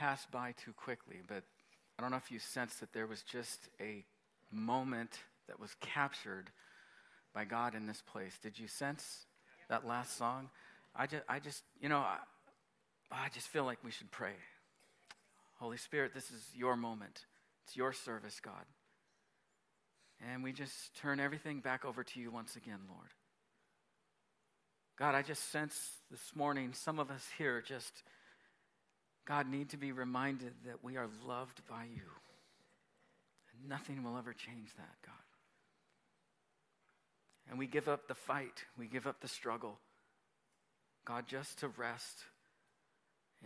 pass by too quickly, but I don't know if you sense that there was just a moment that was captured by God in this place. Did you sense that last song? I just, I just you know, I, I just feel like we should pray. Holy Spirit, this is your moment. It's your service, God. And we just turn everything back over to you once again, Lord. God, I just sense this morning some of us here just, God, need to be reminded that we are loved by you. And nothing will ever change that, God. And we give up the fight, we give up the struggle, God, just to rest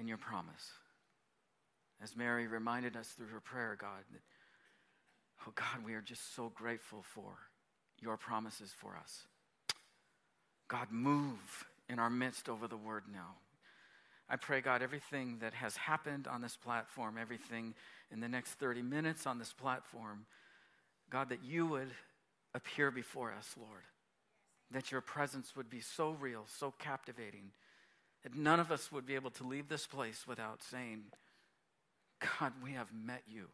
in your promise. As Mary reminded us through her prayer, God, that, oh God, we are just so grateful for your promises for us. God, move in our midst over the word now. I pray, God, everything that has happened on this platform, everything in the next 30 minutes on this platform, God, that you would appear before us, Lord. That your presence would be so real, so captivating, that none of us would be able to leave this place without saying, God, we have met you.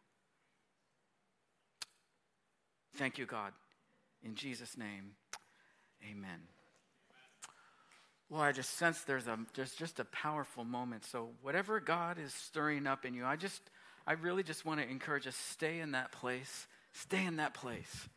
Thank you, God. In Jesus' name, amen. Well, I just sense there's a there's just a powerful moment. So whatever God is stirring up in you, I just I really just want to encourage us stay in that place. Stay in that place.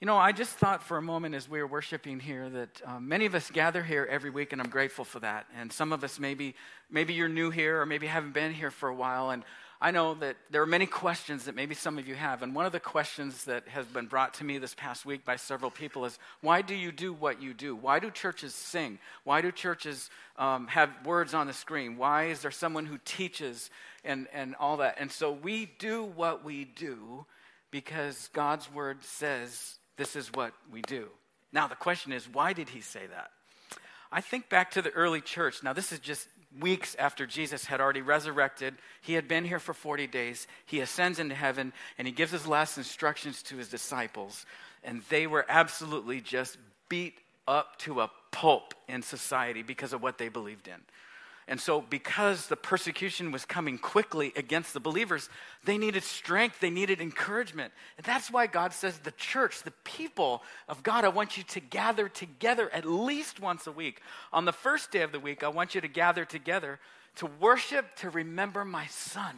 You know, I just thought for a moment as we were worshiping here that um, many of us gather here every week, and I'm grateful for that. And some of us maybe maybe you're new here, or maybe haven't been here for a while, and I know that there are many questions that maybe some of you have. And one of the questions that has been brought to me this past week by several people is why do you do what you do? Why do churches sing? Why do churches um, have words on the screen? Why is there someone who teaches and, and all that? And so we do what we do because God's word says this is what we do. Now, the question is, why did he say that? I think back to the early church. Now, this is just weeks after Jesus had already resurrected. He had been here for 40 days. He ascends into heaven and he gives his last instructions to his disciples. And they were absolutely just beat up to a pulp in society because of what they believed in. And so, because the persecution was coming quickly against the believers, they needed strength, they needed encouragement. And that's why God says, the church, the people of God, I want you to gather together at least once a week. On the first day of the week, I want you to gather together to worship, to remember my son.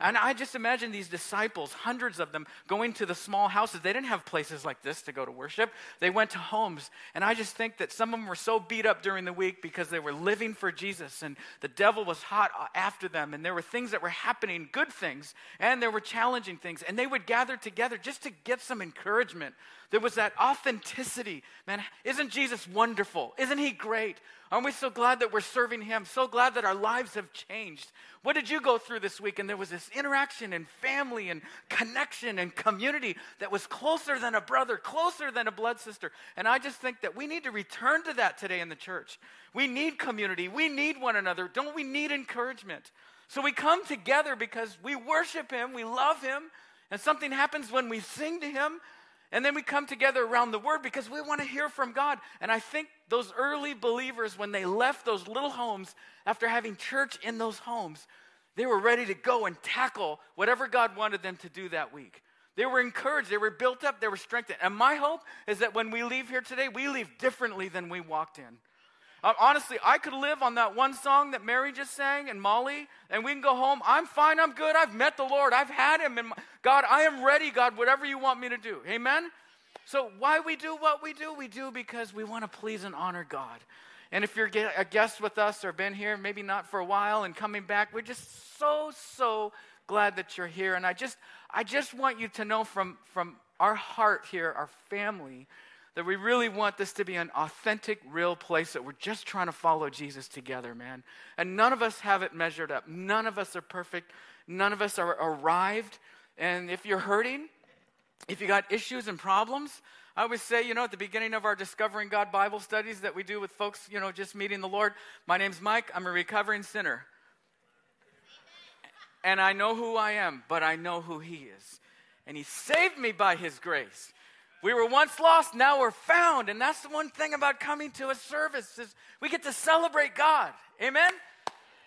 And I just imagine these disciples, hundreds of them, going to the small houses. They didn't have places like this to go to worship. They went to homes. And I just think that some of them were so beat up during the week because they were living for Jesus and the devil was hot after them. And there were things that were happening, good things, and there were challenging things. And they would gather together just to get some encouragement. There was that authenticity. Man, isn't Jesus wonderful? Isn't he great? Aren't we so glad that we're serving him? So glad that our lives have changed. What did you go through this week? And there was this interaction and family and connection and community that was closer than a brother, closer than a blood sister. And I just think that we need to return to that today in the church. We need community. We need one another. Don't we need encouragement? So we come together because we worship him, we love him, and something happens when we sing to him and then we come together around the word because we want to hear from God. And I think those early believers, when they left those little homes after having church in those homes, they were ready to go and tackle whatever God wanted them to do that week. They were encouraged, they were built up, they were strengthened. And my hope is that when we leave here today, we leave differently than we walked in. Uh, honestly, I could live on that one song that Mary just sang and Molly, and we can go home. I'm fine. I'm good. I've met the Lord. I've had Him. And God, I am ready, God, whatever you want me to do. Amen? So, why we do what we do? We do because we want to please and honor God. And if you're a guest with us or been here, maybe not for a while and coming back, we're just so, so glad that you're here. And I just, I just want you to know from, from our heart here, our family, that we really want this to be an authentic, real place that we're just trying to follow Jesus together, man. And none of us have it measured up. None of us are perfect. None of us are arrived. And if you're hurting, if you got issues and problems, I always say, you know, at the beginning of our Discovering God Bible studies that we do with folks, you know, just meeting the Lord, my name's Mike. I'm a recovering sinner. And I know who I am, but I know who He is. And He saved me by His grace. We were once lost, now we're found. And that's the one thing about coming to a service is we get to celebrate God. Amen?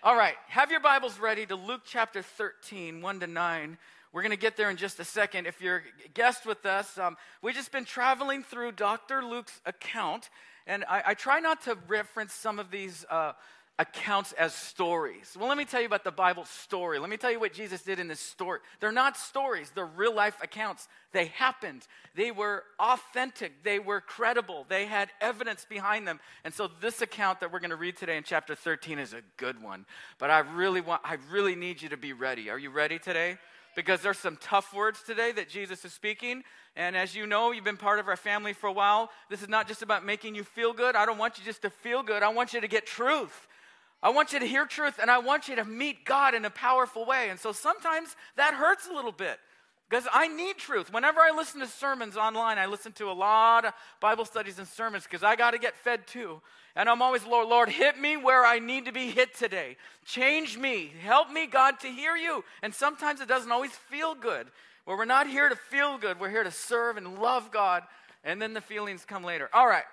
All right, have your Bibles ready to Luke chapter 13, 1 to 9. We're going to get there in just a second. If you're a guest with us, um, we've just been traveling through Dr. Luke's account, and I, I try not to reference some of these uh, accounts as stories. Well, let me tell you about the Bible story. Let me tell you what Jesus did in this story. They're not stories, they're real life accounts. They happened, they were authentic, they were credible, they had evidence behind them. And so, this account that we're going to read today in chapter 13 is a good one. But I really want, I really need you to be ready. Are you ready today? Because there's some tough words today that Jesus is speaking. And as you know, you've been part of our family for a while. This is not just about making you feel good. I don't want you just to feel good. I want you to get truth. I want you to hear truth and I want you to meet God in a powerful way. And so sometimes that hurts a little bit because I need truth. Whenever I listen to sermons online, I listen to a lot of Bible studies and sermons because I got to get fed too. And I'm always, Lord, Lord, hit me where I need to be hit today. Change me. Help me, God, to hear you. And sometimes it doesn't always feel good. Well, we're not here to feel good. We're here to serve and love God. And then the feelings come later. All right.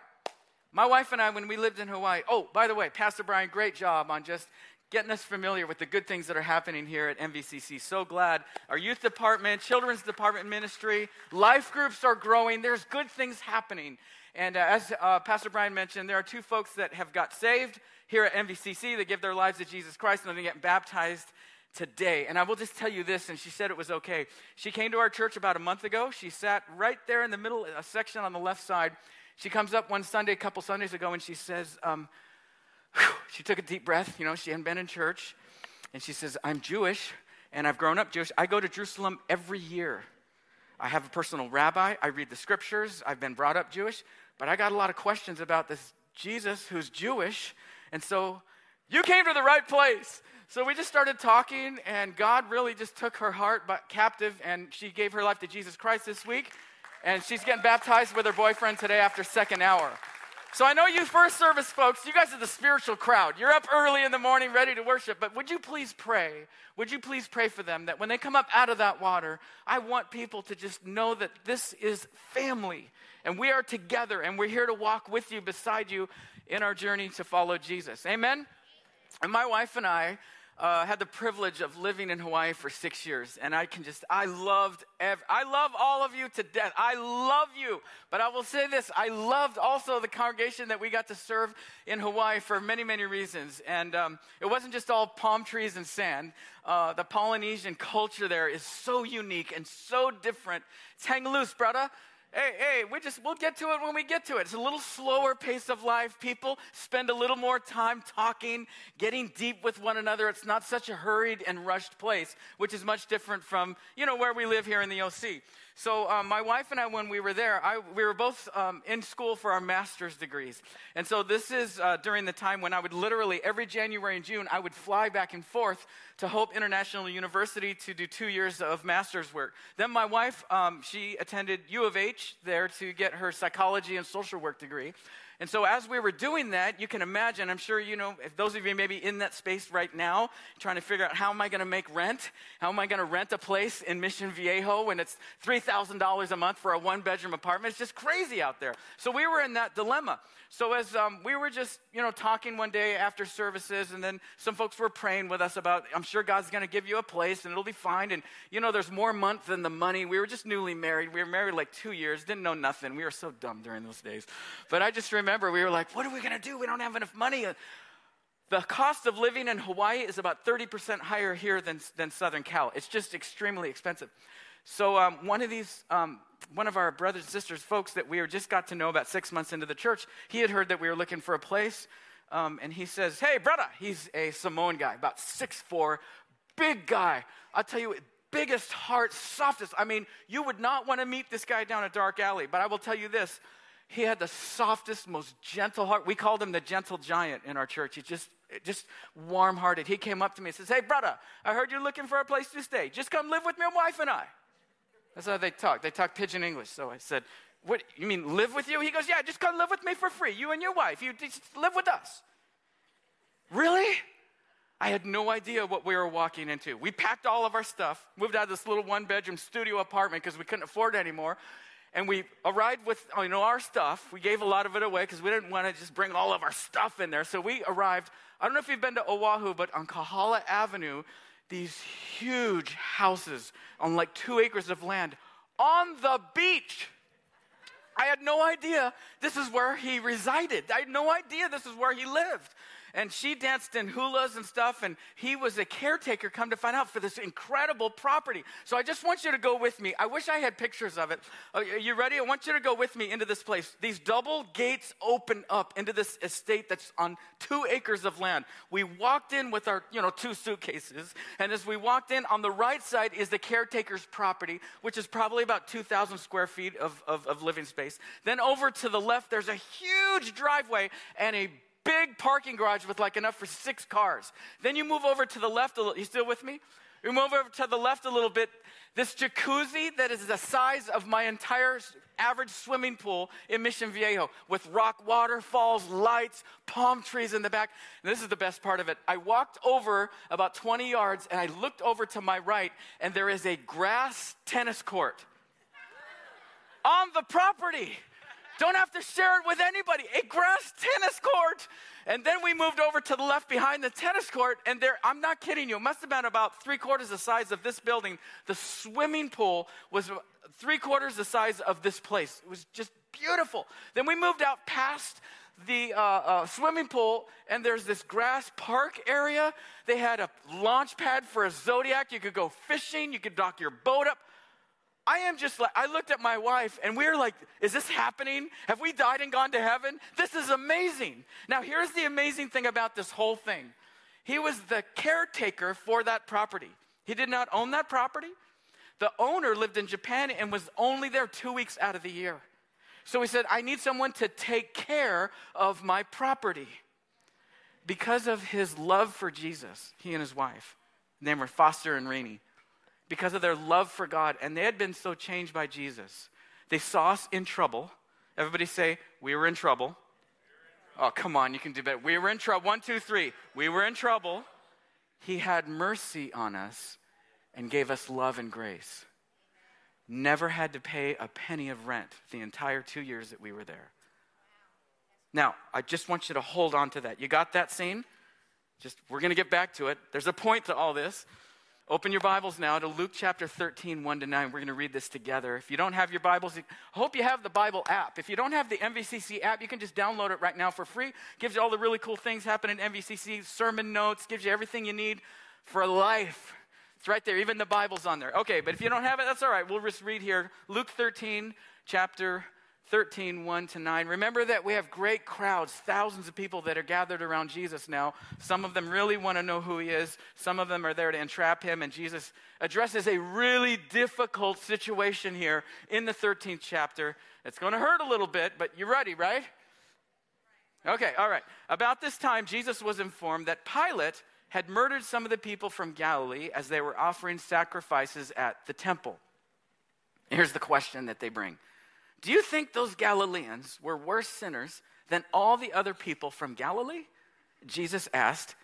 My wife and I, when we lived in Hawaii, oh, by the way, Pastor Brian, great job on just getting us familiar with the good things that are happening here at MVCC. So glad. Our youth department, children's department ministry, life groups are growing. There's good things happening. And uh, as uh, Pastor Brian mentioned, there are two folks that have got saved here at MVCC. They give their lives to Jesus Christ and they're getting baptized today. And I will just tell you this, and she said it was okay. She came to our church about a month ago. She sat right there in the middle, a section on the left side, she comes up one Sunday, a couple Sundays ago, and she says, um, she took a deep breath. You know, she hadn't been in church. And she says, I'm Jewish, and I've grown up Jewish. I go to Jerusalem every year. I have a personal rabbi. I read the scriptures. I've been brought up Jewish. But I got a lot of questions about this Jesus who's Jewish. And so you came to the right place. So we just started talking, and God really just took her heart captive, and she gave her life to Jesus Christ this week and she's getting baptized with her boyfriend today after second hour. So I know you first service folks, you guys are the spiritual crowd. You're up early in the morning ready to worship, but would you please pray? Would you please pray for them that when they come up out of that water, I want people to just know that this is family and we are together and we're here to walk with you, beside you in our journey to follow Jesus. Amen? And my wife and I, uh, had the privilege of living in Hawaii for six years, and I can just, I loved, ev- I love all of you to death. I love you. But I will say this I loved also the congregation that we got to serve in Hawaii for many, many reasons. And um, it wasn't just all palm trees and sand. Uh, the Polynesian culture there is so unique and so different. It's hang loose, brother hey, hey, we just, we'll get to it when we get to it. It's a little slower pace of life. People spend a little more time talking, getting deep with one another. It's not such a hurried and rushed place, which is much different from, you know, where we live here in the OC. So, um, my wife and I, when we were there, I, we were both um, in school for our master's degrees. And so, this is uh, during the time when I would literally, every January and June, I would fly back and forth to Hope International University to do two years of master's work. Then, my wife, um, she attended U of H there to get her psychology and social work degree. And so, as we were doing that, you can imagine, I'm sure you know, if those of you maybe in that space right now, trying to figure out how am I going to make rent? How am I going to rent a place in Mission Viejo when it's $3,000 a month for a one bedroom apartment? It's just crazy out there. So, we were in that dilemma. So, as um, we were just, you know, talking one day after services, and then some folks were praying with us about, I'm sure God's going to give you a place and it'll be fine. And, you know, there's more month than the money. We were just newly married. We were married like two years, didn't know nothing. We were so dumb during those days. But I just remember remember we were like, what are we going to do? We don't have enough money. The cost of living in Hawaii is about 30% higher here than, than Southern Cal. It's just extremely expensive. So um, one of these, um, one of our brothers and sisters, folks that we just got to know about six months into the church, he had heard that we were looking for a place. Um, and he says, hey, brother, he's a Samoan guy, about six four, big guy. I'll tell you, biggest heart, softest. I mean, you would not want to meet this guy down a dark alley. But I will tell you this he had the softest, most gentle heart. We called him the gentle giant in our church. He's just, just warm hearted. He came up to me and says, Hey, brother, I heard you're looking for a place to stay. Just come live with my wife and I. That's how they talk. They talk pidgin English. So I said, What, you mean live with you? He goes, Yeah, just come live with me for free. You and your wife. You just live with us. Really? I had no idea what we were walking into. We packed all of our stuff, moved out of this little one bedroom studio apartment because we couldn't afford it anymore. And we arrived with oh, you know our stuff. We gave a lot of it away because we didn't want to just bring all of our stuff in there. So we arrived. I don't know if you've been to Oahu, but on Kahala Avenue, these huge houses on like two acres of land on the beach. I had no idea this is where he resided. I had no idea this is where he lived and she danced in hulas and stuff, and he was a caretaker, come to find out, for this incredible property. So I just want you to go with me. I wish I had pictures of it. Are you ready? I want you to go with me into this place. These double gates open up into this estate that's on two acres of land. We walked in with our, you know, two suitcases, and as we walked in, on the right side is the caretaker's property, which is probably about 2,000 square feet of, of, of living space. Then over to the left, there's a huge driveway and a big parking garage with like enough for six cars. Then you move over to the left a little. You still with me? You move over to the left a little bit. This jacuzzi that is the size of my entire average swimming pool in Mission Viejo with rock waterfalls, lights, palm trees in the back. And this is the best part of it. I walked over about 20 yards and I looked over to my right, and there is a grass tennis court on the property. Don't have to share it with anybody. A grass tennis court. And then we moved over to the left behind the tennis court, and there, I'm not kidding you, it must have been about three quarters the size of this building. The swimming pool was three quarters the size of this place. It was just beautiful. Then we moved out past the uh, uh, swimming pool, and there's this grass park area. They had a launch pad for a Zodiac. You could go fishing, you could dock your boat up. I am just like, I looked at my wife and we are like, is this happening? Have we died and gone to heaven? This is amazing. Now, here's the amazing thing about this whole thing he was the caretaker for that property. He did not own that property. The owner lived in Japan and was only there two weeks out of the year. So he said, I need someone to take care of my property. Because of his love for Jesus, he and his wife, they were Foster and Rainey because of their love for God, and they had been so changed by Jesus. They saw us in trouble. Everybody say, We were in trouble. Oh, come on, you can do better. We were in trouble. One, two, three. We were in trouble. He had mercy on us and gave us love and grace. Never had to pay a penny of rent the entire two years that we were there. Now, I just want you to hold on to that. You got that scene? Just we're going to get back to it. There's a point to all this. Open your Bibles now to Luke chapter 13, 1 to 9. We're going to read this together. If you don't have your Bibles, I hope you have the Bible app. If you don't have the MVCC app, you can just download it right now for free. Gives you all the really cool things happening in MVCC, sermon notes, gives you everything you need for life. It's right there. Even the Bible's on there. Okay, but if you don't have it, that's all right. We'll just read here Luke 13, chapter 13, 1 to 9. Remember that we have great crowds, thousands of people that are gathered around Jesus now. Some of them really want to know who he is, some of them are there to entrap him, and Jesus addresses a really difficult situation here in the 13th chapter. It's going to hurt a little bit, but you're ready, right? Okay, all right. About this time, Jesus was informed that Pilate had murdered some of the people from Galilee as they were offering sacrifices at the temple. Here's the question that they bring do you think those Galileans were worse sinners than all the other people from Galilee? Jesus asked,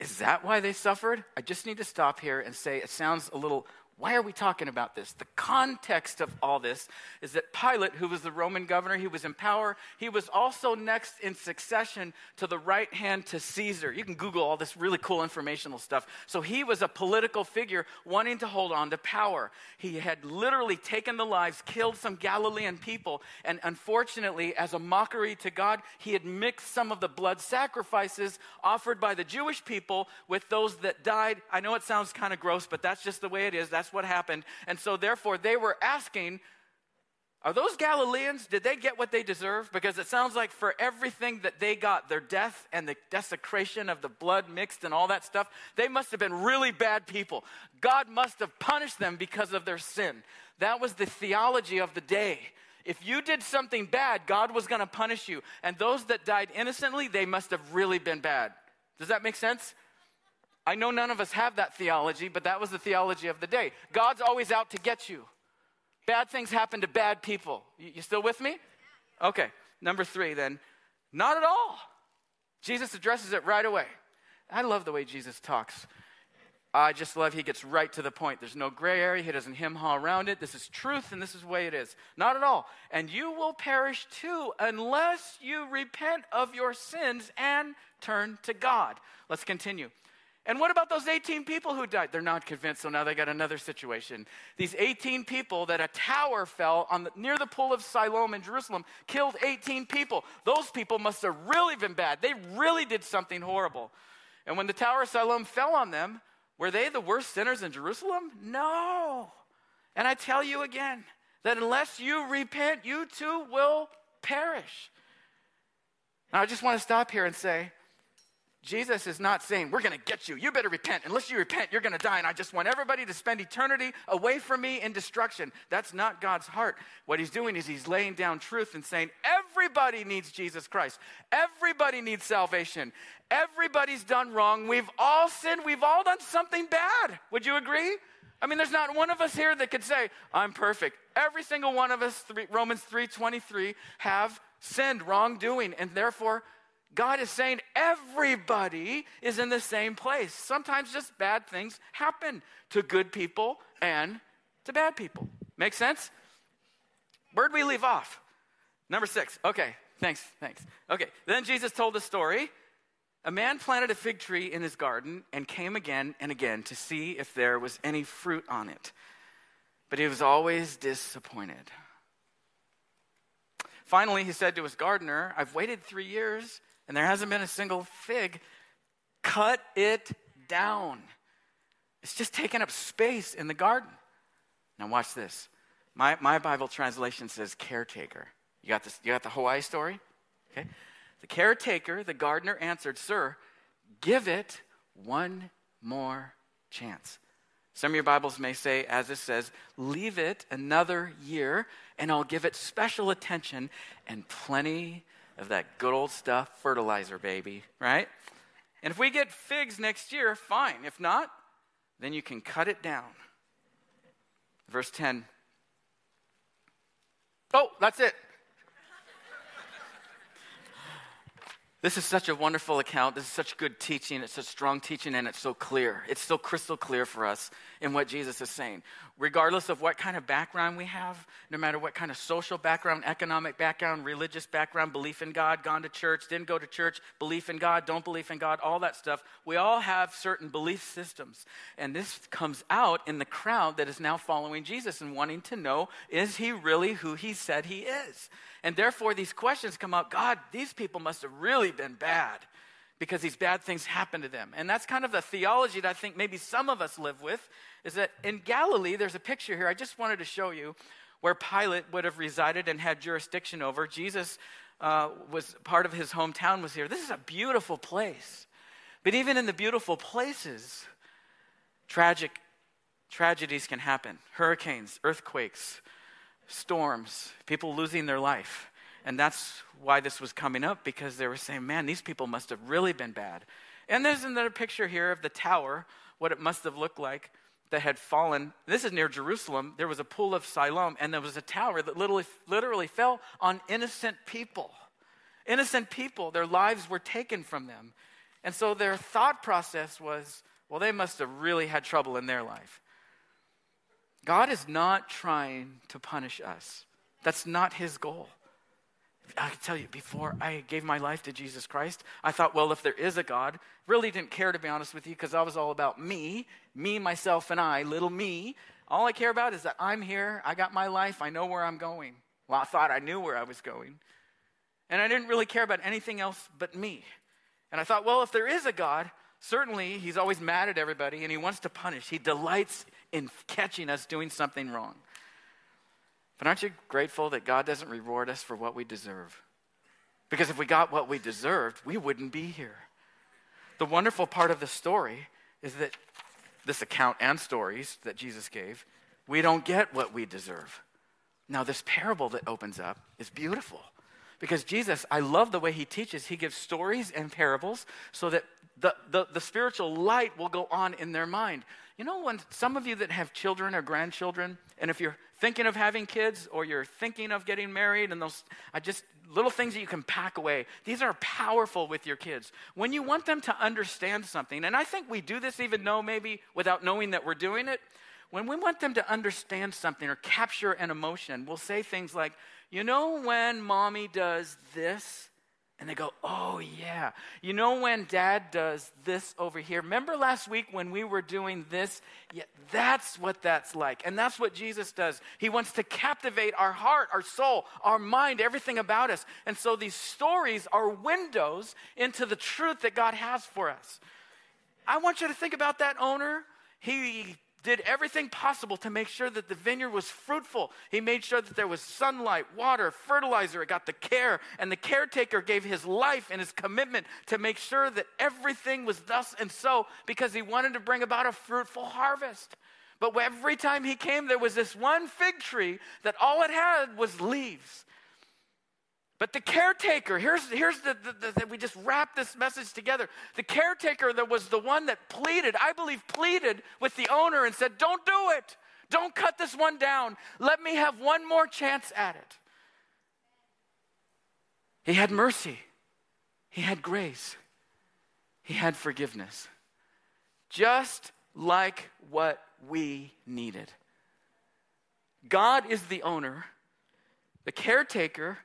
Is that why they suffered? I just need to stop here and say it sounds a little why are we talking about this? The context of all this is that Pilate, who was the Roman governor, he was in power. He was also next in succession to the right hand to Caesar. You can Google all this really cool informational stuff. So he was a political figure wanting to hold on to power. He had literally taken the lives, killed some Galilean people, and unfortunately, as a mockery to God, he had mixed some of the blood sacrifices offered by the Jewish people with those that died. I know it sounds kind of gross, but that's just the way it is. That's that's what happened. And so, therefore, they were asking, Are those Galileans, did they get what they deserve? Because it sounds like for everything that they got, their death and the desecration of the blood mixed and all that stuff, they must have been really bad people. God must have punished them because of their sin. That was the theology of the day. If you did something bad, God was going to punish you. And those that died innocently, they must have really been bad. Does that make sense? I know none of us have that theology, but that was the theology of the day. God's always out to get you. Bad things happen to bad people. You, still with me? Okay, number three then. Not at all. Jesus addresses it right away. I love the way Jesus talks. I just love he gets right to the point. There's no gray area. He doesn't hem haw around it. This is truth and this is the way it is. Not at all. And you will perish too unless you repent of your sins and turn to God. Let's continue. And what about those 18 people who died? They're not convinced, so now they got another situation. These 18 people that a tower fell on the, near the pool of Siloam in Jerusalem killed 18 people. Those people must have really been bad. They really did something horrible. And when the tower of Siloam fell on them, were they the worst sinners in Jerusalem? No. And I tell you again that unless you repent, you too will perish. Now, I just want to stop here and say, Jesus is not saying, We're going to get you. You better repent. Unless you repent, you're going to die. And I just want everybody to spend eternity away from me in destruction. That's not God's heart. What he's doing is he's laying down truth and saying, Everybody needs Jesus Christ. Everybody needs salvation. Everybody's done wrong. We've all sinned. We've all done something bad. Would you agree? I mean, there's not one of us here that could say, I'm perfect. Every single one of us, three, Romans 3.23, have sinned, wrongdoing, and therefore God is saying everybody is in the same place. Sometimes just bad things happen to good people and to bad people. Make sense? Where'd we leave off? Number six. Okay, thanks, thanks. Okay, then Jesus told the story. A man planted a fig tree in his garden and came again and again to see if there was any fruit on it. But he was always disappointed. Finally, he said to his gardener, I've waited three years and there hasn't been a single fig, cut it down. It's just taking up space in the garden. Now, watch this. My, my Bible translation says caretaker. You got, this, you got the Hawaii story? Okay. The caretaker, the gardener, answered, Sir, give it one more chance. Some of your Bibles may say, as it says, leave it another year, and I'll give it special attention and plenty of that good old stuff, fertilizer, baby, right? And if we get figs next year, fine. If not, then you can cut it down. Verse 10. Oh, that's it. This is such a wonderful account. This is such good teaching. It's such strong teaching, and it's so clear. It's so crystal clear for us in what Jesus is saying. Regardless of what kind of background we have, no matter what kind of social background, economic background, religious background, belief in God, gone to church, didn't go to church, belief in God, don't believe in God, all that stuff, we all have certain belief systems. And this comes out in the crowd that is now following Jesus and wanting to know is he really who he said he is? And therefore, these questions come up God, these people must have really been bad because these bad things happen to them. And that's kind of the theology that I think maybe some of us live with is that in Galilee, there's a picture here I just wanted to show you where Pilate would have resided and had jurisdiction over. Jesus uh, was part of his hometown was here. This is a beautiful place. But even in the beautiful places, tragic tragedies can happen hurricanes, earthquakes, storms, people losing their life. And that's why this was coming up because they were saying, man, these people must have really been bad. And there's another picture here of the tower, what it must have looked like that had fallen. This is near Jerusalem. There was a pool of Siloam, and there was a tower that literally, literally fell on innocent people. Innocent people, their lives were taken from them. And so their thought process was, well, they must have really had trouble in their life. God is not trying to punish us. That's not his goal. I can tell you, before I gave my life to Jesus Christ, I thought, well, if there is a God, really didn't care to be honest with you because I was all about me, me, myself, and I, little me. All I care about is that I'm here, I got my life, I know where I'm going. Well, I thought I knew where I was going. And I didn't really care about anything else but me. And I thought, well, if there is a God, certainly he's always mad at everybody and he wants to punish. He delights in catching us doing something wrong. But aren't you grateful that God doesn't reward us for what we deserve? Because if we got what we deserved, we wouldn't be here. The wonderful part of the story is that this account and stories that Jesus gave, we don't get what we deserve. Now, this parable that opens up is beautiful because Jesus, I love the way he teaches. He gives stories and parables so that the, the, the spiritual light will go on in their mind. You know, when some of you that have children or grandchildren, and if you're thinking of having kids or you're thinking of getting married and those I just little things that you can pack away. These are powerful with your kids. When you want them to understand something, and I think we do this even though maybe without knowing that we're doing it, when we want them to understand something or capture an emotion, we'll say things like, "You know when mommy does this?" And they go, Oh, yeah. You know when dad does this over here? Remember last week when we were doing this? Yeah, that's what that's like. And that's what Jesus does. He wants to captivate our heart, our soul, our mind, everything about us. And so these stories are windows into the truth that God has for us. I want you to think about that owner. He did everything possible to make sure that the vineyard was fruitful. He made sure that there was sunlight, water, fertilizer. It got the care. And the caretaker gave his life and his commitment to make sure that everything was thus and so because he wanted to bring about a fruitful harvest. But every time he came, there was this one fig tree that all it had was leaves. But the caretaker, here's, here's the, the, the, we just wrap this message together. The caretaker that was the one that pleaded, I believe, pleaded with the owner and said, Don't do it. Don't cut this one down. Let me have one more chance at it. He had mercy, he had grace, he had forgiveness. Just like what we needed. God is the owner, the caretaker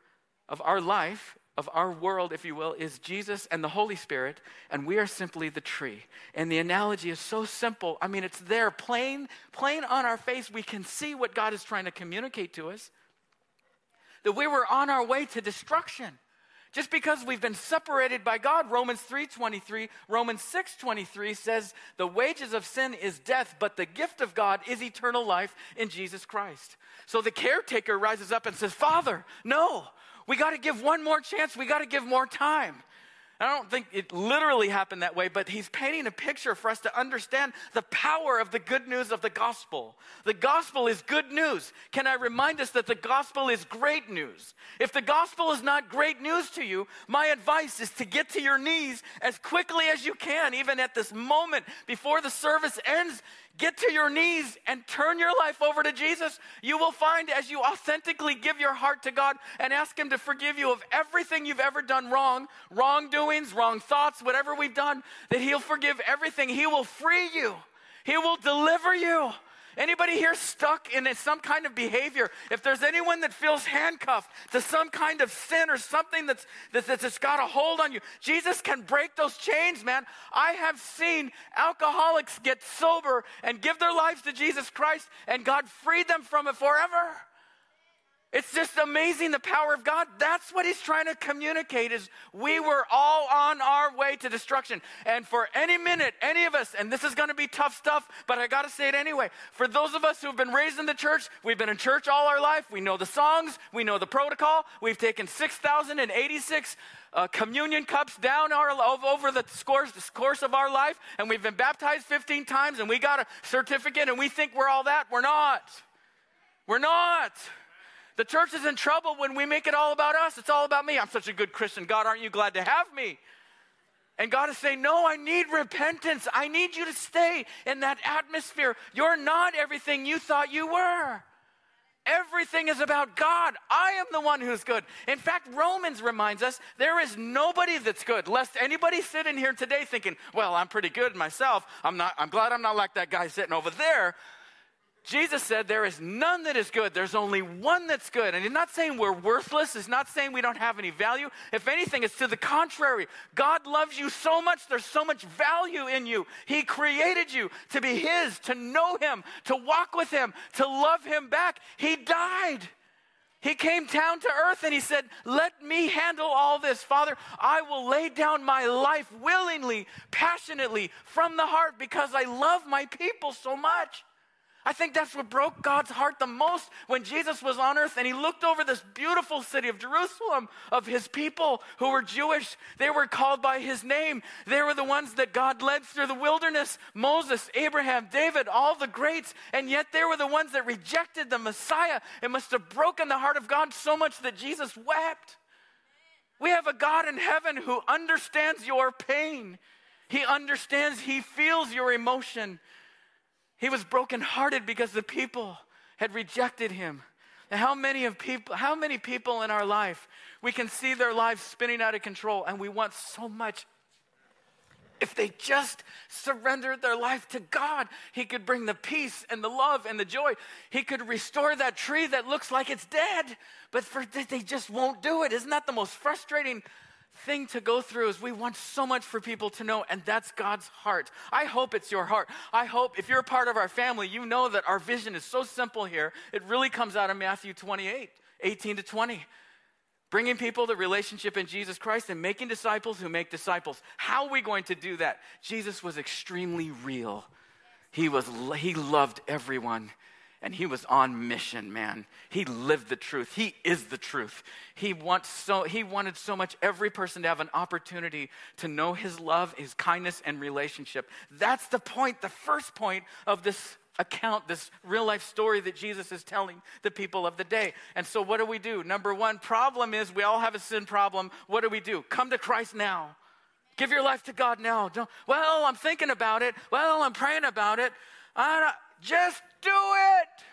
of our life, of our world, if you will, is Jesus and the Holy Spirit, and we are simply the tree. And the analogy is so simple. I mean, it's there, plain, plain on our face. We can see what God is trying to communicate to us. That we were on our way to destruction. Just because we've been separated by God, Romans 3:23, Romans 6:23 says, "The wages of sin is death, but the gift of God is eternal life in Jesus Christ." So the caretaker rises up and says, "Father, no. We got to give one more chance. We got to give more time. I don't think it literally happened that way, but he's painting a picture for us to understand the power of the good news of the gospel. The gospel is good news. Can I remind us that the gospel is great news? If the gospel is not great news to you, my advice is to get to your knees as quickly as you can, even at this moment before the service ends get to your knees and turn your life over to Jesus, you will find as you authentically give your heart to God and ask Him to forgive you of everything you've ever done wrong, wrongdoings, wrong thoughts, whatever we've done, that He'll forgive everything. He will free you, He will deliver you. Anybody here stuck in some kind of behavior? If there's anyone that feels handcuffed to some kind of sin or something that's, that's, that's got a hold on you, Jesus can break those chains, man. I have seen alcoholics get sober and give their lives to Jesus Christ, and God freed them from it forever. It's just amazing the power of God. That's what he's trying to communicate is we were all on our way to destruction. And for any minute, any of us, and this is going to be tough stuff, but I got to say it anyway. For those of us who have been raised in the church, we've been in church all our life. We know the songs, we know the protocol. We've taken 6,086 uh, communion cups down our, over the course, the course of our life, and we've been baptized 15 times, and we got a certificate, and we think we're all that. We're not. We're not. The church is in trouble when we make it all about us. It's all about me. I'm such a good Christian. God, aren't you glad to have me? And God is saying, No, I need repentance. I need you to stay in that atmosphere. You're not everything you thought you were. Everything is about God. I am the one who's good. In fact, Romans reminds us there is nobody that's good. Lest anybody sit in here today thinking, well, I'm pretty good myself. I'm not, I'm glad I'm not like that guy sitting over there. Jesus said there is none that is good. There's only one that's good. And he's not saying we're worthless. He's not saying we don't have any value. If anything, it's to the contrary. God loves you so much. There's so much value in you. He created you to be his, to know him, to walk with him, to love him back. He died. He came down to earth and he said, Let me handle all this. Father, I will lay down my life willingly, passionately, from the heart because I love my people so much. I think that's what broke God's heart the most when Jesus was on earth and he looked over this beautiful city of Jerusalem of his people who were Jewish. They were called by his name. They were the ones that God led through the wilderness Moses, Abraham, David, all the greats. And yet they were the ones that rejected the Messiah. It must have broken the heart of God so much that Jesus wept. We have a God in heaven who understands your pain. He understands, He feels your emotion. He was brokenhearted because the people had rejected him. And how many of people how many people in our life we can see their lives spinning out of control and we want so much if they just surrendered their life to God, He could bring the peace and the love and the joy. He could restore that tree that looks like it's dead, but for, they just won't do it. Isn't that the most frustrating thing to go through is we want so much for people to know, and that's God's heart. I hope it's your heart. I hope if you're a part of our family, you know that our vision is so simple here. It really comes out of Matthew 28 18 to 20 bringing people to relationship in Jesus Christ and making disciples who make disciples. How are we going to do that? Jesus was extremely real. He was he loved everyone and he was on mission, man. He lived the truth. He is the truth. He wants so he wanted so much every person to have an opportunity to know his love, his kindness and relationship. That's the point, the first point of this account, this real life story that Jesus is telling the people of the day. And so, what do we do? Number one problem is we all have a sin problem. What do we do? Come to Christ now. Give your life to God now. Don't, well, I'm thinking about it. Well, I'm praying about it. Just do it.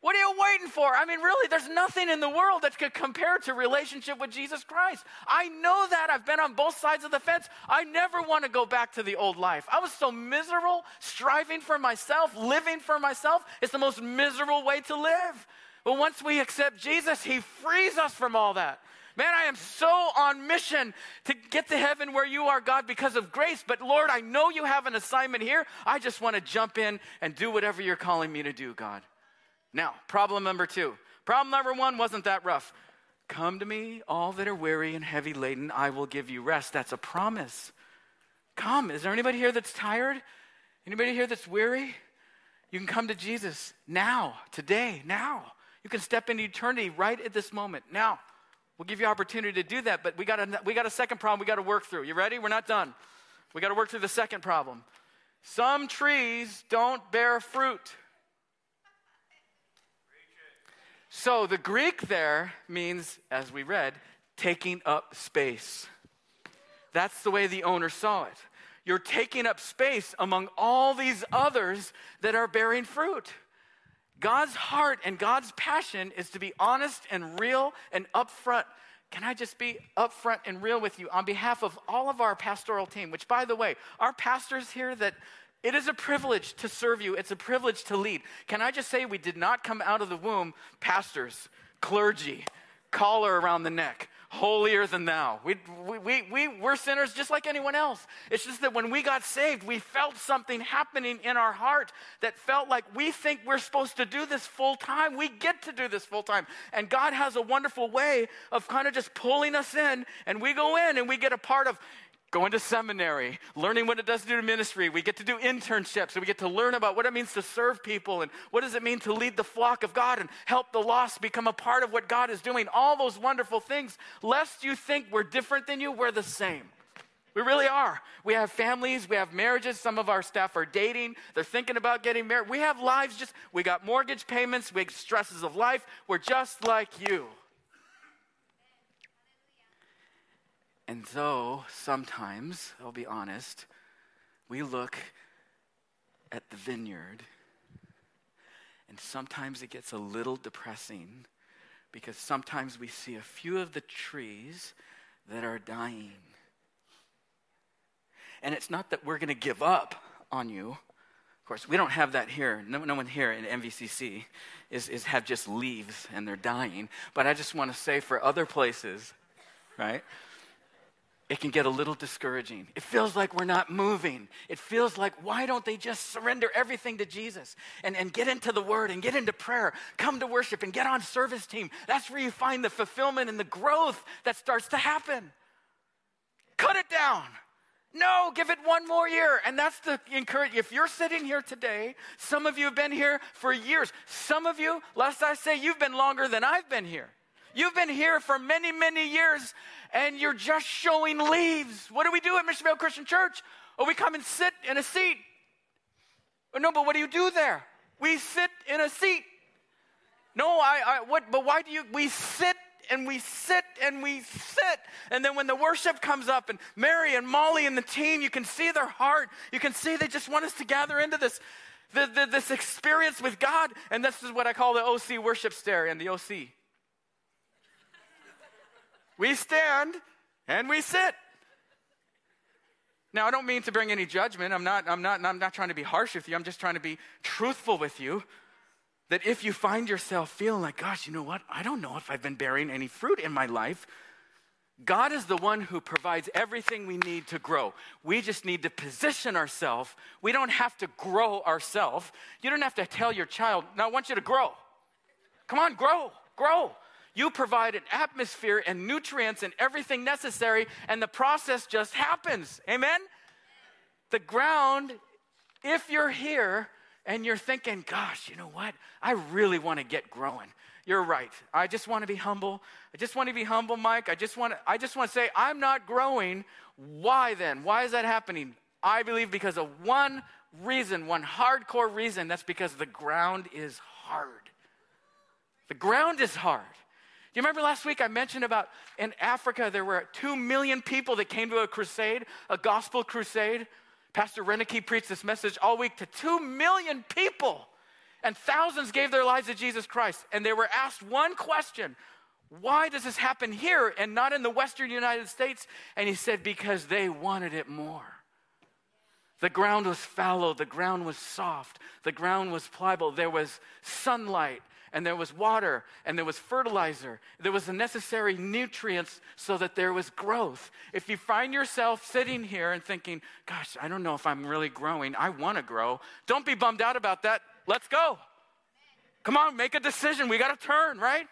What are you waiting for? I mean, really, there's nothing in the world that could compare to relationship with Jesus Christ. I know that. I've been on both sides of the fence. I never want to go back to the old life. I was so miserable, striving for myself, living for myself. It's the most miserable way to live. But once we accept Jesus, He frees us from all that. Man, I am so on mission to get to heaven where you are, God, because of grace. But Lord, I know you have an assignment here. I just want to jump in and do whatever you're calling me to do, God. Now, problem number two. Problem number one wasn't that rough. Come to me, all that are weary and heavy laden, I will give you rest. That's a promise. Come. Is there anybody here that's tired? Anybody here that's weary? You can come to Jesus now, today, now. You can step into eternity right at this moment. Now, we'll give you opportunity to do that, but we got a, we got a second problem we got to work through. You ready? We're not done. We got to work through the second problem. Some trees don't bear fruit. So the Greek there means, as we read, taking up space. That's the way the owner saw it. You're taking up space among all these others that are bearing fruit. God's heart and God's passion is to be honest and real and upfront. Can I just be upfront and real with you on behalf of all of our pastoral team? Which, by the way, our pastors here that it is a privilege to serve you, it's a privilege to lead. Can I just say, we did not come out of the womb pastors, clergy, collar around the neck, holier than thou. We, we, we, we, we're sinners just like anyone else. It's just that when we got saved, we felt something happening in our heart that felt like we think we're supposed to do this full time. We get to do this full time. And God has a wonderful way of kind of just pulling us in, and we go in and we get a part of going to seminary, learning what it does to do ministry. We get to do internships and we get to learn about what it means to serve people and what does it mean to lead the flock of God and help the lost become a part of what God is doing. All those wonderful things. Lest you think we're different than you, we're the same. We really are. We have families, we have marriages. Some of our staff are dating, they're thinking about getting married. We have lives just, we got mortgage payments, we have stresses of life. We're just like you. And though sometimes, I'll be honest, we look at the vineyard and sometimes it gets a little depressing because sometimes we see a few of the trees that are dying. And it's not that we're going to give up on you. Of course, we don't have that here. No, no one here in MVCC is, is have just leaves and they're dying. But I just want to say for other places, right? It can get a little discouraging. It feels like we're not moving. It feels like, why don't they just surrender everything to Jesus and, and get into the Word and get into prayer, come to worship and get on service team? That's where you find the fulfillment and the growth that starts to happen. Cut it down. No, give it one more year. And that's the encourage. If you're sitting here today, some of you have been here for years. Some of you, lest I say, you've been longer than I've been here. You've been here for many, many years and you're just showing leaves. What do we do at Mission Viejo Christian Church? Oh, we come and sit in a seat. Oh, no, but what do you do there? We sit in a seat. No, I, I what, but why do you, we sit and we sit and we sit. And then when the worship comes up, and Mary and Molly and the team, you can see their heart. You can see they just want us to gather into this the, the, this experience with God. And this is what I call the OC worship stare and the OC. We stand and we sit. Now, I don't mean to bring any judgment. I'm not, I'm, not, I'm not trying to be harsh with you. I'm just trying to be truthful with you. That if you find yourself feeling like, gosh, you know what? I don't know if I've been bearing any fruit in my life. God is the one who provides everything we need to grow. We just need to position ourselves. We don't have to grow ourselves. You don't have to tell your child, now I want you to grow. Come on, grow, grow. You provide an atmosphere and nutrients and everything necessary, and the process just happens. Amen? The ground, if you're here and you're thinking, gosh, you know what? I really want to get growing. You're right. I just want to be humble. I just want to be humble, Mike. I just want to, I just want to say, I'm not growing. Why then? Why is that happening? I believe because of one reason, one hardcore reason. That's because the ground is hard. The ground is hard. Do you remember last week I mentioned about in Africa there were two million people that came to a crusade, a gospel crusade? Pastor Renicky preached this message all week to two million people. And thousands gave their lives to Jesus Christ. And they were asked one question Why does this happen here and not in the Western United States? And he said, Because they wanted it more. The ground was fallow, the ground was soft, the ground was pliable, there was sunlight, and there was water, and there was fertilizer. There was the necessary nutrients so that there was growth. If you find yourself sitting here and thinking, Gosh, I don't know if I'm really growing, I want to grow, don't be bummed out about that. Let's go. Come on, make a decision. We got to turn, right?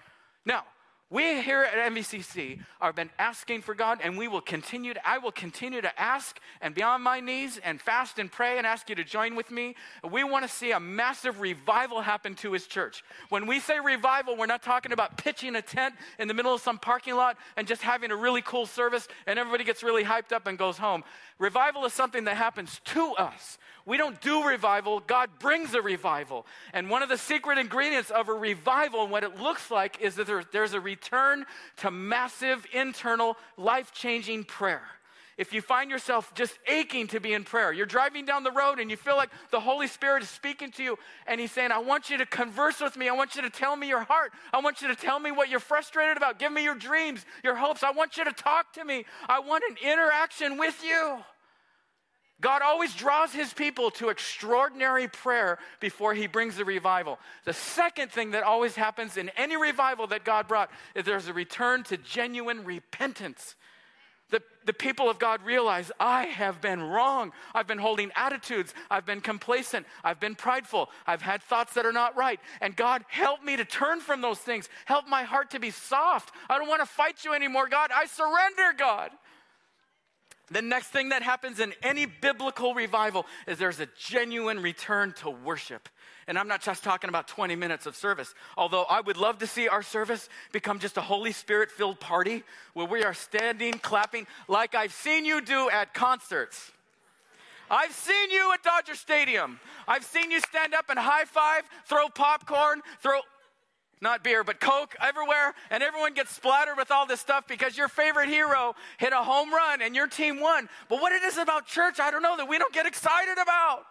Now, we here at MVCC have been asking for God, and we will continue to, I will continue to ask and be on my knees and fast and pray and ask you to join with me. We want to see a massive revival happen to his church. When we say revival, we're not talking about pitching a tent in the middle of some parking lot and just having a really cool service and everybody gets really hyped up and goes home. Revival is something that happens to us. We don't do revival, God brings a revival. And one of the secret ingredients of a revival and what it looks like is that there's a return to massive internal life changing prayer. If you find yourself just aching to be in prayer, you're driving down the road and you feel like the Holy Spirit is speaking to you and He's saying, I want you to converse with me. I want you to tell me your heart. I want you to tell me what you're frustrated about. Give me your dreams, your hopes. I want you to talk to me. I want an interaction with you. God always draws his people to extraordinary prayer before he brings the revival. The second thing that always happens in any revival that God brought is there's a return to genuine repentance. The, people of God realize, I have been wrong. I've been holding attitudes. I've been complacent. I've been prideful. I've had thoughts that are not right. And God, help me to turn from those things. Help my heart to be soft. I don't want to fight you anymore, God. I surrender, God. The next thing that happens in any biblical revival is there's a genuine return to worship. And I'm not just talking about 20 minutes of service, although I would love to see our service become just a Holy Spirit filled party where we are standing, clapping, like I've seen you do at concerts. I've seen you at Dodger Stadium. I've seen you stand up and high five, throw popcorn, throw not beer, but Coke everywhere, and everyone gets splattered with all this stuff because your favorite hero hit a home run and your team won. But what it is about church, I don't know, that we don't get excited about.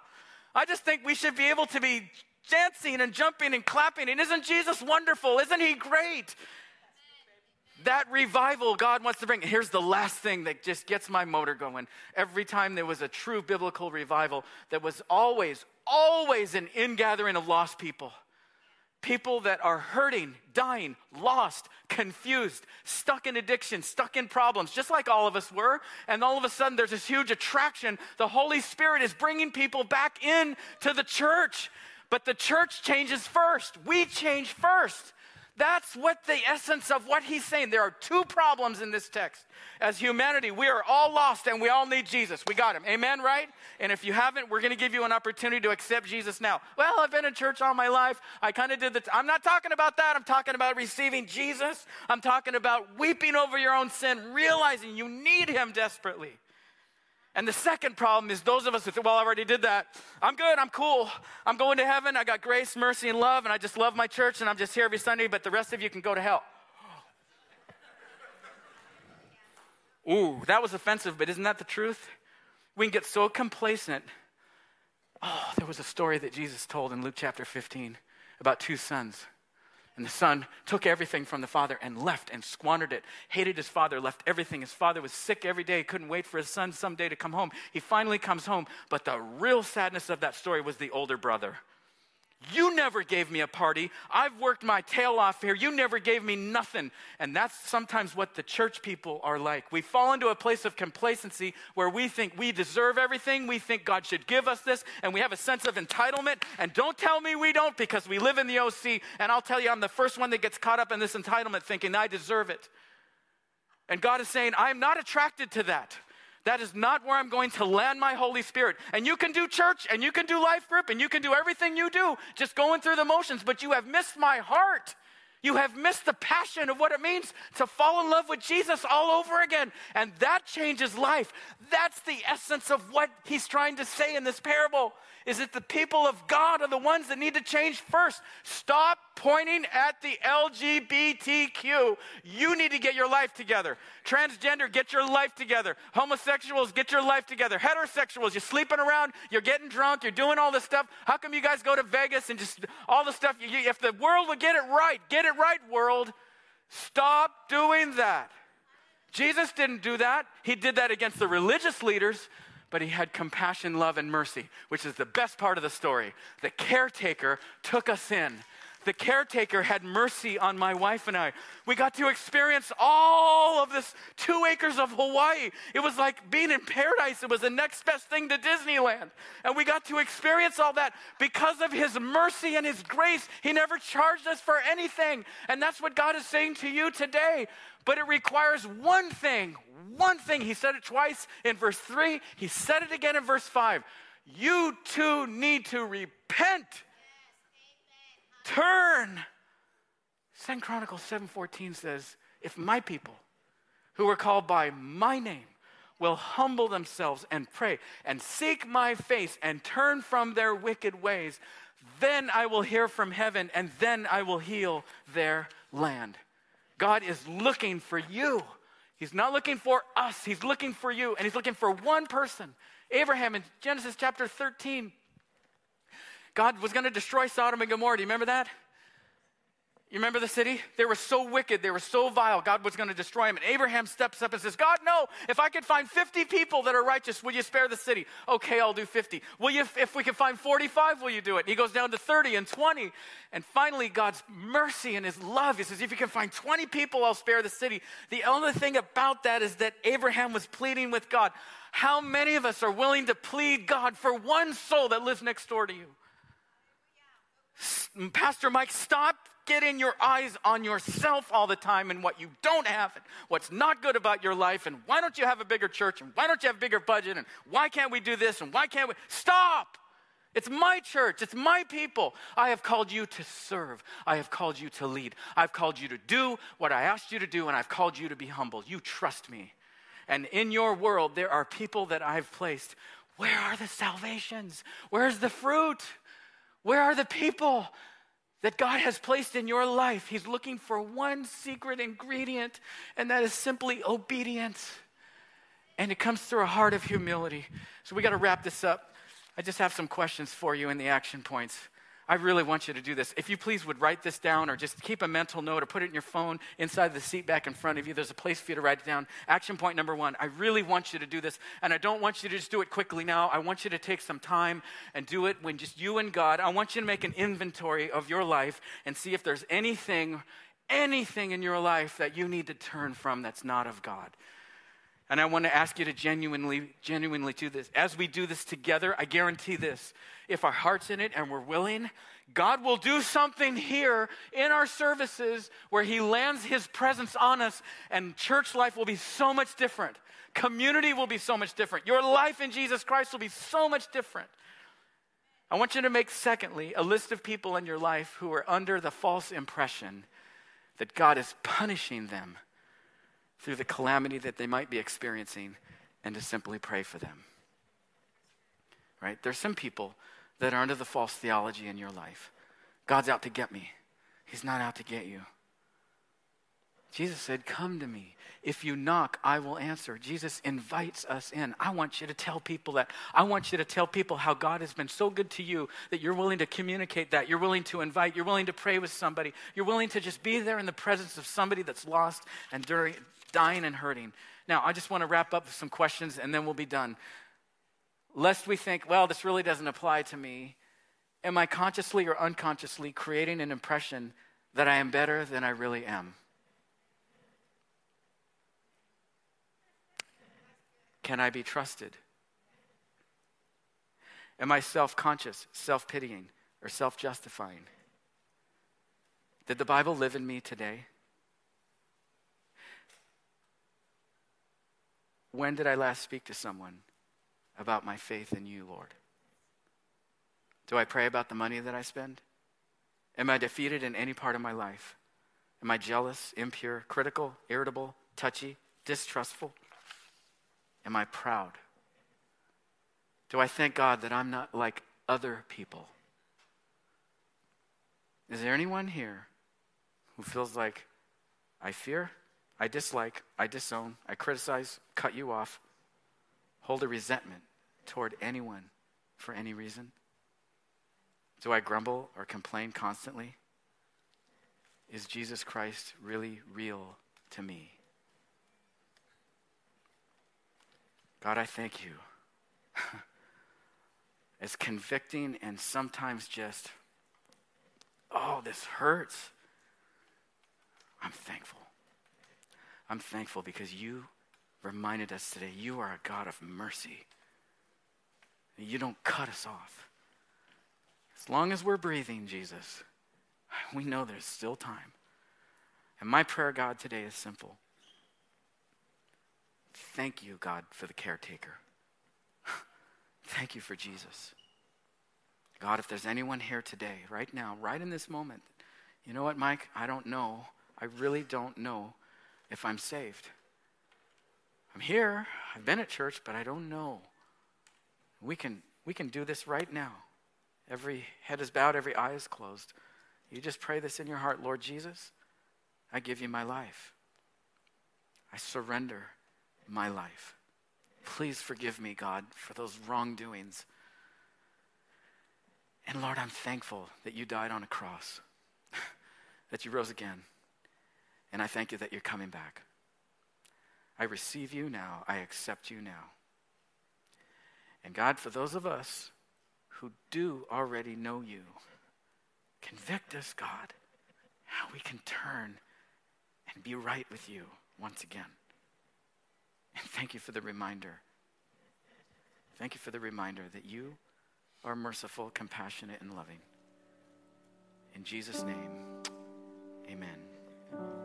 I just think we should be able to be dancing and jumping and clapping. And isn't Jesus wonderful? Isn't he great? That revival God wants to bring. Here's the last thing that just gets my motor going. Every time there was a true biblical revival, there was always, always an ingathering of lost people people that are hurting, dying, lost, confused, stuck in addiction, stuck in problems, just like all of us were. And all of a sudden, there's this huge attraction. The Holy Spirit is bringing people back in to the church. But the church changes first. We change first. That's what the essence of what he's saying. There are two problems in this text. As humanity, we are all lost and we all need Jesus. We got him. Amen, right? And if you haven't, we're going to give you an opportunity to accept Jesus now. Well, I've been in church all my life. I kind of did the. I'm not talking about that. I'm talking about receiving Jesus. I'm talking about weeping over your own sin, realizing you need him desperately. And the second problem is those of us who think, well, I already did that. I'm good. I'm cool. I'm going to heaven. I got grace, mercy, and love, and I just love my church, and I'm just here every Sunday, but the rest of you can go to hell. Ooh, that was offensive, but isn't that the truth? We can get so complacent Oh, there was a story that Jesus told in Luke chapter 15 about two sons. And the son took everything from the father and left and squandered it. Hated his father, left everything. His father was sick every day, couldn't wait for his son someday to come home. He finally comes home, but the real sadness of that story was the older brother you never gave me a party. I've worked my tail off here. You never gave me nothing. And that's sometimes what the church people are like. We fall into a place of complacency where we think we deserve everything. We think God should give us this. And we have a sense of entitlement. And don't tell me we don't because we live in the OC. And I'll tell you, I'm the first one that gets caught up in this entitlement thinking I deserve it. And God is saying, I'm not attracted to that. That is not where I'm going to land my Holy Spirit. And you can do church and you can do life group and you can do everything you do, just going through the motions, but you have missed my heart. You have missed the passion of what it means to fall in love with Jesus all over again. And that changes life. That's the essence of what he's trying to say in this parable is that the people of God are the ones that need to change first. Stop pointing at the LGBTQ. You need to get your life together. Transgender, get your life together. Homosexuals, get your life together. Heterosexuals, you're sleeping around, you're getting drunk, you're doing all this stuff. How come you guys go to Vegas and just all the stuff? If the world would get it right, get it right, world. Stop doing that. Jesus didn't do that. He did that against the religious leaders, but he had compassion, love, and mercy, which is the best part of the story. The caretaker took us in. The caretaker had mercy on my wife and I. We got to experience all of this two acres of Hawaii. It was like being in paradise. It was the next best thing to Disneyland. And we got to experience all that because of his mercy and his grace. He never charged us for anything. And that's what God is saying to you today. But it requires one thing, one thing. He said it twice in verse 3, he said it again in verse 5. You too need to repent. Turn. Second Chronicles 7:14 says, if my people who are called by my name will humble themselves and pray and seek my face and turn from their wicked ways, then I will hear from heaven and then I will heal their land. God is looking for you. He's not looking for us, He's looking for you, and He's looking for one person. Abraham in Genesis chapter 13. God was going to destroy Sodom and Gomorrah. Do you remember that? You remember the city? They were so wicked, they were so vile, God was going to destroy them. And Abraham steps up and says, God, no, if I could find 50 people that are righteous, will you spare the city? Okay, I'll do 50. Will you, if we can find 45, will you do it? And he goes down to 30 and 20. And finally, God's mercy and his love, he says, if you can find 20 people, I'll spare the city. The only thing about that is that Abraham was pleading with God. How many of us are willing to plead God for one soul that lives next door to you? Mm, Pastor Mike, stop getting your eyes on yourself all the time and what you don't have and what's not good about your life and why don't you have a bigger church and why don't you have a bigger budget and why can't we do this and why can't we stop it's my church. It's my people. I have called you to serve. I have called you to lead. I've called you to do what I asked you to do, and I've called you to be humble. You trust me. And in your world, there are people that I've placed. Where are the salvations? Where's the fruit? Where are the people? that God has placed in your life. He's looking for one secret ingredient, and that is simply obedience. And it comes through a heart of humility. So we got to wrap this up. I just have some questions for you in the action points. I really want you to do this. If you please would write this down or just keep a mental note or put it in your phone inside the seat back in front of you. There's a place for you to write it down. Action point number one I really want you to do this. And I don't want you to just do it quickly now. I want you to take some time and do it when just you and God. I want you to make an inventory of your life and see if there's anything, anything in your life that you need to turn from that's not of God. And I want to ask you to genuinely, genuinely do this. As we do this together, I guarantee this. If our heart's in it and we're willing, God will do something here in our services where He lands His presence on us, and church life will be so much different. Community will be so much different. Your life in Jesus Christ will be so much different. I want you to make, secondly, a list of people in your life who are under the false impression that God is punishing them through the calamity that they might be experiencing and to simply pray for them. Right? There's some people that are under the false theology in your life. God's out to get me. He's not out to get you. Jesus said, Come to me. If you knock, I will answer. Jesus invites us in. I want you to tell people that. I want you to tell people how God has been so good to you that you're willing to communicate that. You're willing to invite. You're willing to pray with somebody. You're willing to just be there in the presence of somebody that's lost and during, dying and hurting. Now, I just want to wrap up with some questions and then we'll be done. Lest we think, well, this really doesn't apply to me. Am I consciously or unconsciously creating an impression that I am better than I really am? Can I be trusted? Am I self conscious, self pitying, or self justifying? Did the Bible live in me today? When did I last speak to someone about my faith in you, Lord? Do I pray about the money that I spend? Am I defeated in any part of my life? Am I jealous, impure, critical, irritable, touchy, distrustful? Am I proud? Do I thank God that I'm not like other people? Is there anyone here who feels like I fear, I dislike, I disown, I criticize, cut you off, hold a resentment toward anyone for any reason? Do I grumble or complain constantly? Is Jesus Christ really real to me? God, I thank you. as convicting and sometimes just, oh, this hurts. I'm thankful. I'm thankful because you reminded us today you are a God of mercy. You don't cut us off. As long as we're breathing, Jesus, we know there's still time. And my prayer, God, today is simple Thank you, God, for the caretaker. Thank you for Jesus. God, if there's anyone here today, right now, right in this moment, you know what, Mike? I don't know. I really don't know if I'm saved. I'm here. I've been at church, but I don't know. We can, we can do this right now. Every head is bowed, every eye is closed. You just pray this in your heart Lord Jesus, I give you my life. I surrender my life. Please forgive me, God, for those wrongdoings. And Lord, I'm thankful that you died on a cross, that you rose again. And I thank you that you're coming back. I receive you now. I accept you now. And God, for those of us who do already know you, convict us, God, how we can turn and be right with you once again. And thank you for the reminder. Thank you for the reminder that you are merciful, compassionate, and loving. In Jesus' name, amen.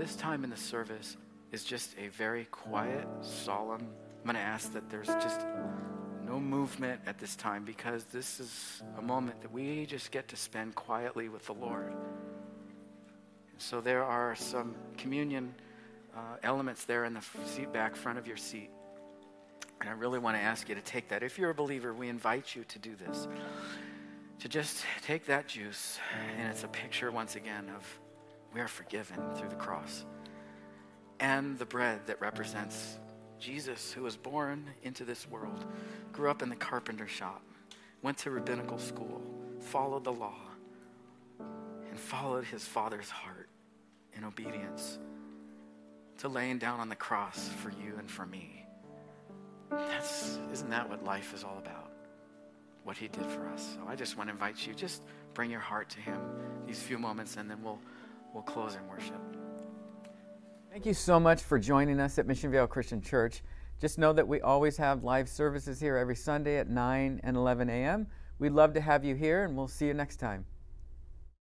This time in the service is just a very quiet, solemn. I'm going to ask that there's just no movement at this time because this is a moment that we just get to spend quietly with the Lord. So there are some communion uh, elements there in the seat back front of your seat. And I really want to ask you to take that. If you're a believer, we invite you to do this. To just take that juice, and it's a picture once again of we are forgiven through the cross. And the bread that represents Jesus, who was born into this world, grew up in the carpenter shop, went to rabbinical school, followed the law, and followed his father's heart in obedience to laying down on the cross for you and for me. That's, isn't that what life is all about? What he did for us. So I just want to invite you, just bring your heart to him these few moments, and then we'll, we'll close in worship. Thank you so much for joining us at Mission Viejo Christian Church. Just know that we always have live services here every Sunday at 9 and 11 a.m. We'd love to have you here, and we'll see you next time.